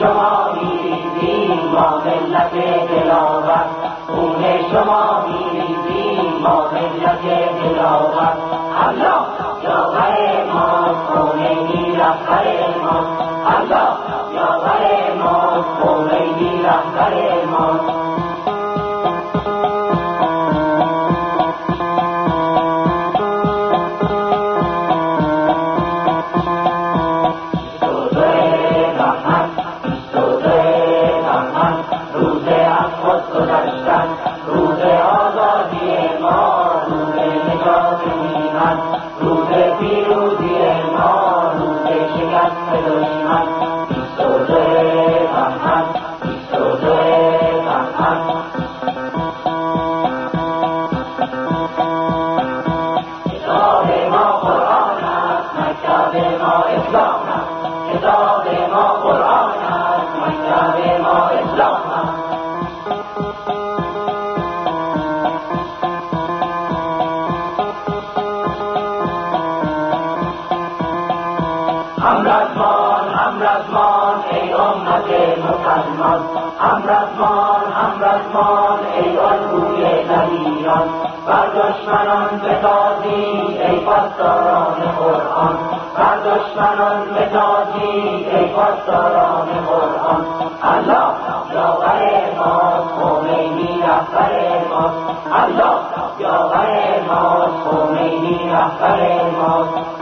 شما میریزیم ما ملت دلاور الله দিলাম তারে মত همرزمان همرزمان ای امت مسلمان همرزمان مان ای آلگوی دلیران بر دشمنان بتازی ای پاسداران قرآن بر دشمنان بتازی ای پاسداران قرآن الله یاور ماست خمینی رهبر ماست الله یاور ماست خمینی رهبر ماست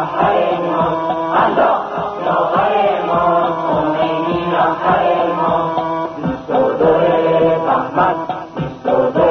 آخر آلو الله